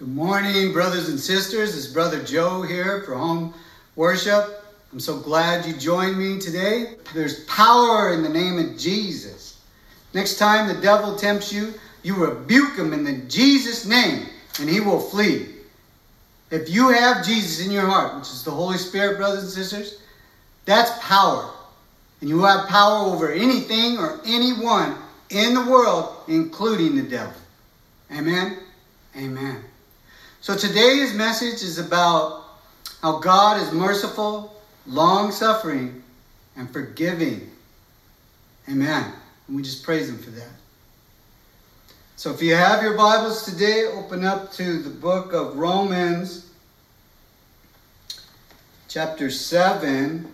Good morning, brothers and sisters. It's Brother Joe here for home worship. I'm so glad you joined me today. There's power in the name of Jesus. Next time the devil tempts you, you rebuke him in the Jesus name and he will flee. If you have Jesus in your heart, which is the Holy Spirit, brothers and sisters, that's power. And you have power over anything or anyone in the world, including the devil. Amen? Amen. So today's message is about how God is merciful, long suffering, and forgiving. Amen. And we just praise Him for that. So if you have your Bibles today, open up to the book of Romans, chapter 7.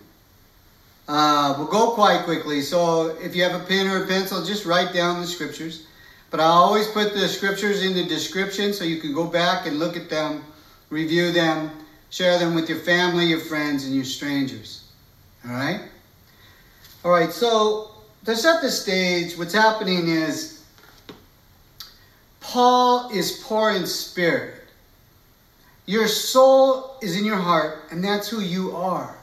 Uh, we'll go quite quickly. So if you have a pen or a pencil, just write down the scriptures. But I always put the scriptures in the description so you can go back and look at them, review them, share them with your family, your friends, and your strangers. All right? All right, so to set the stage, what's happening is Paul is poor in spirit. Your soul is in your heart, and that's who you are.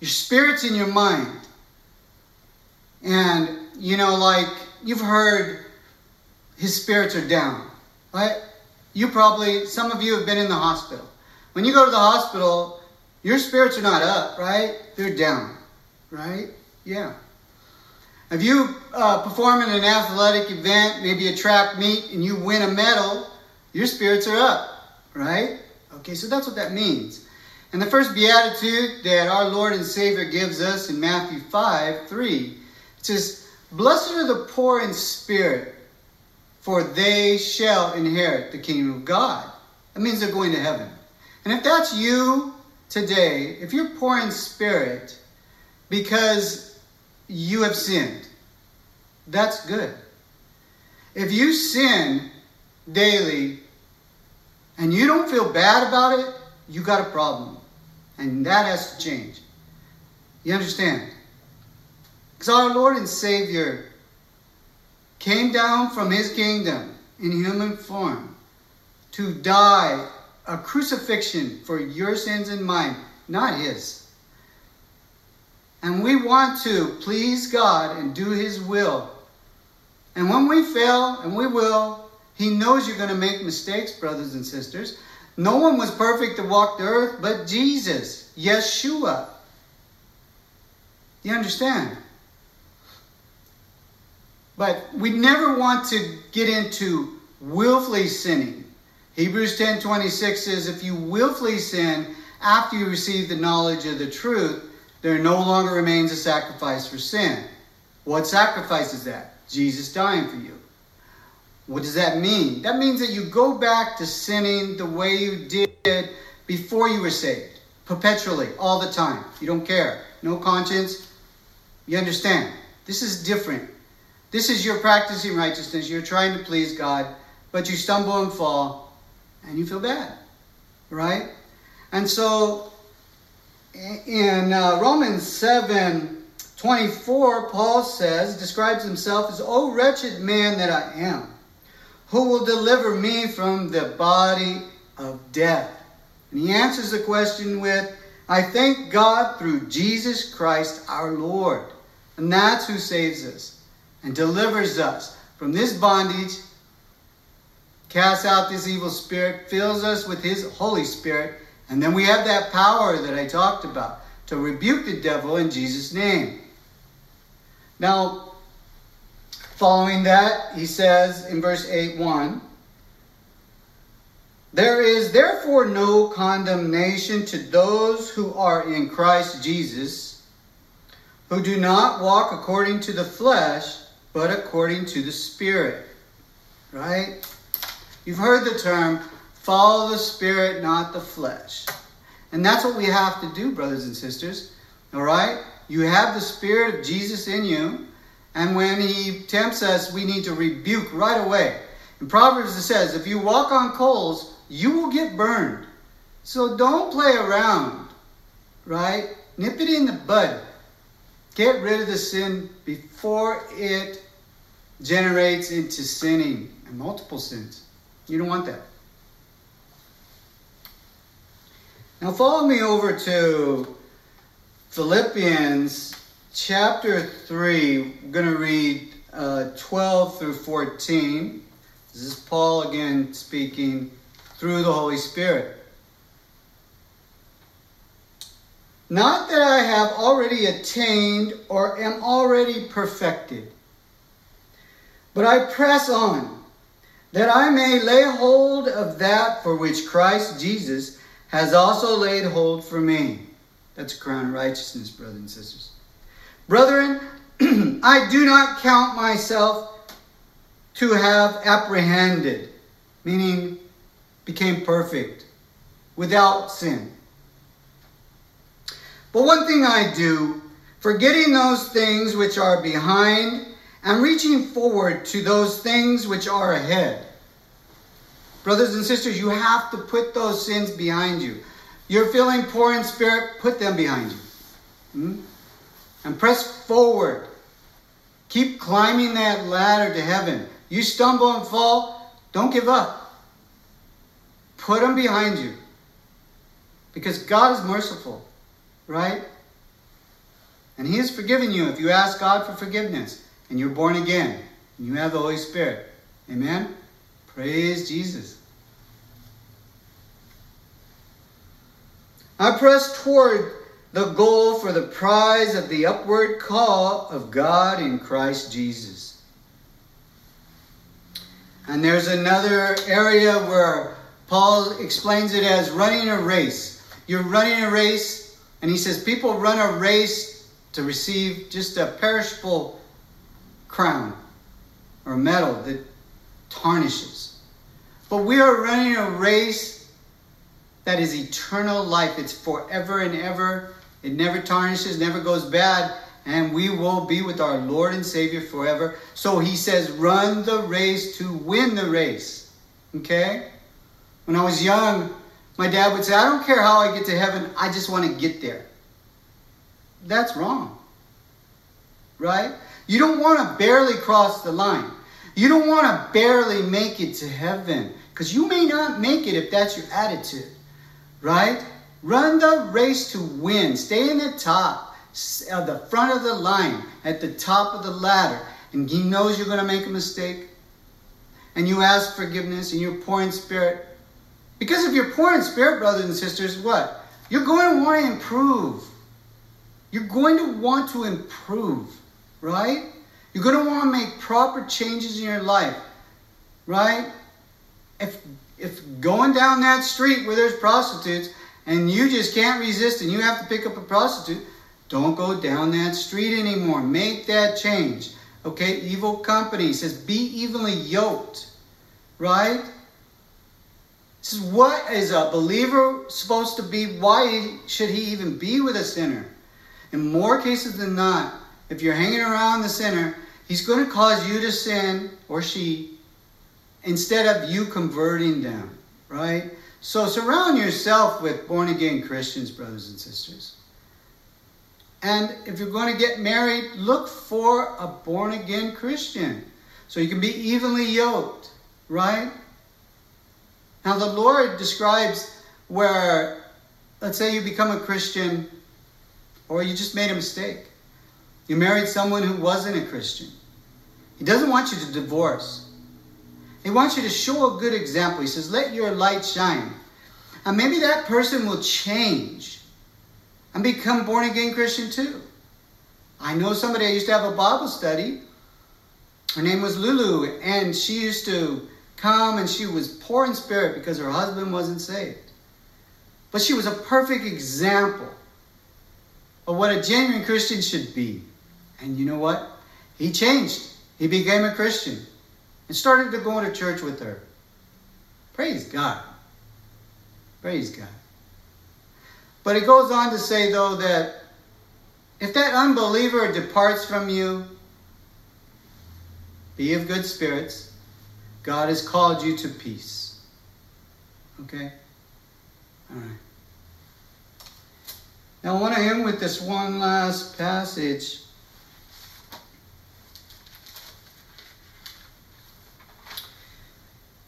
Your spirit's in your mind. And, you know, like you've heard his spirits are down, right? You probably, some of you have been in the hospital. When you go to the hospital, your spirits are not up, right? They're down, right? Yeah. If you uh, perform in an athletic event, maybe a track meet, and you win a medal, your spirits are up, right? Okay, so that's what that means. And the first beatitude that our Lord and Savior gives us in Matthew 5 3, it says, Blessed are the poor in spirit, for they shall inherit the kingdom of God. That means they're going to heaven. And if that's you today, if you're poor in spirit because you have sinned, that's good. If you sin daily and you don't feel bad about it, you got a problem. And that has to change. You understand? Because our Lord and Savior came down from his kingdom in human form to die a crucifixion for your sins and mine, not his. And we want to please God and do his will. And when we fail, and we will, he knows you're going to make mistakes, brothers and sisters. No one was perfect to walk the earth but Jesus, Yeshua. You understand? But we never want to get into willfully sinning. Hebrews 10:26 says if you willfully sin after you receive the knowledge of the truth, there no longer remains a sacrifice for sin. What sacrifice is that? Jesus dying for you. What does that mean? That means that you go back to sinning the way you did before you were saved, perpetually, all the time. You don't care. No conscience. You understand? This is different. This is your practicing righteousness. You're trying to please God, but you stumble and fall, and you feel bad, right? And so, in uh, Romans 7 24, Paul says, describes himself as, O wretched man that I am. Who will deliver me from the body of death? And he answers the question with, I thank God through Jesus Christ our Lord. And that's who saves us and delivers us from this bondage, casts out this evil spirit, fills us with his Holy Spirit, and then we have that power that I talked about to rebuke the devil in Jesus' name. Now, Following that, he says in verse 8 1 There is therefore no condemnation to those who are in Christ Jesus, who do not walk according to the flesh, but according to the Spirit. Right? You've heard the term follow the Spirit, not the flesh. And that's what we have to do, brothers and sisters. All right? You have the Spirit of Jesus in you. And when he tempts us, we need to rebuke right away. In Proverbs, it says, if you walk on coals, you will get burned. So don't play around, right? Nip it in the bud. Get rid of the sin before it generates into sinning and multiple sins. You don't want that. Now, follow me over to Philippians chapter 3. I'm going to read uh, 12 through 14. This is Paul again speaking through the Holy Spirit. Not that I have already attained or am already perfected, but I press on, that I may lay hold of that for which Christ Jesus has also laid hold for me. That's a crown of righteousness, brothers and sisters. Brethren, I do not count myself to have apprehended, meaning became perfect, without sin. But one thing I do, forgetting those things which are behind and reaching forward to those things which are ahead. Brothers and sisters, you have to put those sins behind you. You're feeling poor in spirit, put them behind you. Hmm? And press forward. Keep climbing that ladder to heaven. You stumble and fall, don't give up. Put them behind you. Because God is merciful, right? And He has forgiven you if you ask God for forgiveness and you're born again and you have the Holy Spirit. Amen? Praise Jesus. I press toward the goal for the prize of the upward call of God in Christ Jesus. And there's another area where Paul explains it as running a race. You're running a race, and he says people run a race to receive just a perishable crown or medal that tarnishes. But we are running a race that is eternal life. It's forever and ever. It never tarnishes, never goes bad, and we will be with our Lord and Savior forever. So he says, run the race to win the race. Okay? When I was young, my dad would say, I don't care how I get to heaven, I just want to get there. That's wrong. Right? You don't want to barely cross the line. You don't want to barely make it to heaven because you may not make it if that's your attitude, right? Run the race to win. Stay in the top, at the front of the line, at the top of the ladder. And He knows you're going to make a mistake. And you ask forgiveness and you're poor in spirit. Because if you're poor in spirit, brothers and sisters, what? You're going to want to improve. You're going to want to improve, right? You're going to want to make proper changes in your life, right? If if going down that street where there's prostitutes and you just can't resist and you have to pick up a prostitute, don't go down that street anymore. Make that change. Okay, evil company says be evenly yoked, right? What is a believer supposed to be? Why should he even be with a sinner? In more cases than not, if you're hanging around the sinner, he's going to cause you to sin, or she, instead of you converting them, right? So surround yourself with born again Christians, brothers and sisters. And if you're going to get married, look for a born again Christian so you can be evenly yoked, right? Now, the Lord describes where, let's say you become a Christian or you just made a mistake. You married someone who wasn't a Christian. He doesn't want you to divorce. He wants you to show a good example. He says, Let your light shine. And maybe that person will change and become born again Christian too. I know somebody I used to have a Bible study. Her name was Lulu, and she used to come and she was poor in spirit because her husband wasn't saved. But she was a perfect example of what a genuine Christian should be. And you know what? He changed. He became a Christian and started to go to church with her. Praise God. Praise God. But it goes on to say, though, that if that unbeliever departs from you, be of good spirits God has called you to peace. Okay? All right. Now, I want to end with this one last passage.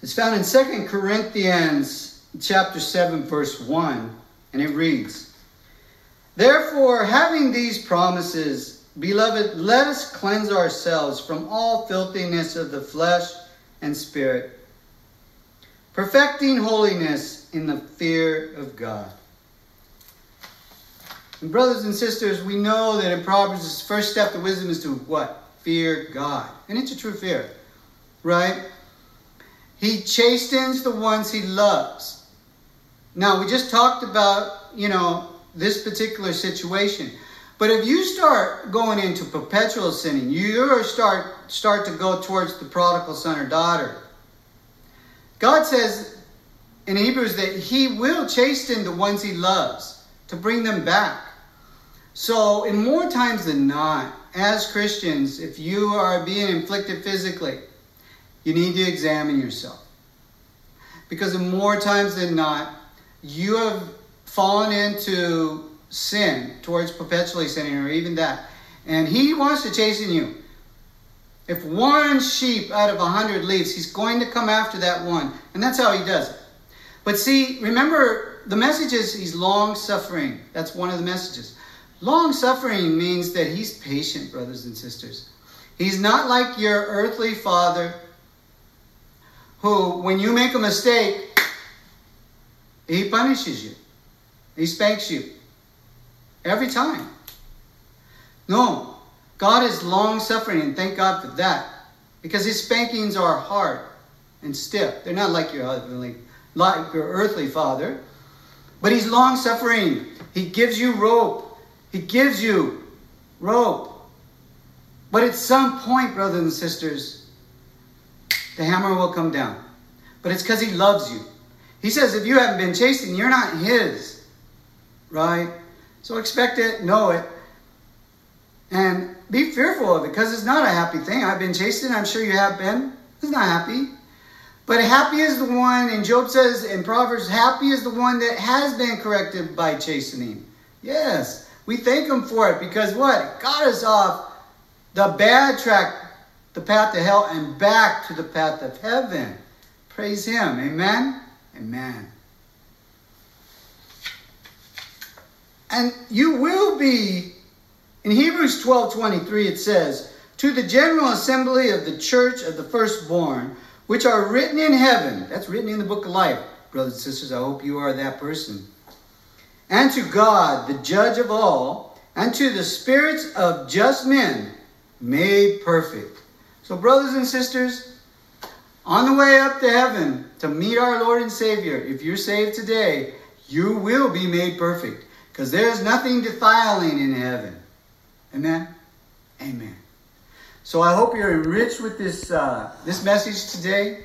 It's found in 2 Corinthians chapter 7 verse 1. And it reads Therefore, having these promises, beloved, let us cleanse ourselves from all filthiness of the flesh and spirit, perfecting holiness in the fear of God. And brothers and sisters, we know that in Proverbs, the first step to wisdom is to what? Fear God. And it's a true fear, right? He chastens the ones he loves. Now, we just talked about, you know, this particular situation. But if you start going into perpetual sinning, you start start to go towards the prodigal son or daughter. God says in Hebrews that he will chasten the ones he loves to bring them back. So, in more times than not, as Christians, if you are being inflicted physically, you need to examine yourself. Because in more times than not, you have fallen into sin towards perpetually sinning, or even that. And he wants to chasten you. If one sheep out of a hundred leaves, he's going to come after that one. And that's how he does it. But see, remember, the message is he's long suffering. That's one of the messages. Long suffering means that he's patient, brothers and sisters. He's not like your earthly father who, when you make a mistake, he punishes you, he spanks you every time. No, God is long suffering, and thank God for that, because his spankings are hard and stiff. They're not like your heavenly, like your earthly father, but he's long suffering. He gives you rope he gives you rope. But at some point, brothers and sisters, the hammer will come down. But it's because he loves you. He says, if you haven't been chastened, you're not his. Right? So expect it, know it, and be fearful of it because it's not a happy thing. I've been chastened, I'm sure you have been. It's not happy. But happy is the one, and Job says in Proverbs, happy is the one that has been corrected by chastening. Yes. We thank Him for it because what? Got us off the bad track, the path to hell, and back to the path of heaven. Praise Him. Amen? Amen. And you will be, in Hebrews 12 23, it says, To the general assembly of the church of the firstborn, which are written in heaven. That's written in the book of life. Brothers and sisters, I hope you are that person and to God, the judge of all, and to the spirits of just men made perfect. So, brothers and sisters, on the way up to heaven to meet our Lord and Savior, if you're saved today, you will be made perfect because there's nothing defiling in heaven. Amen? Amen. So I hope you're enriched with this, uh, this message today.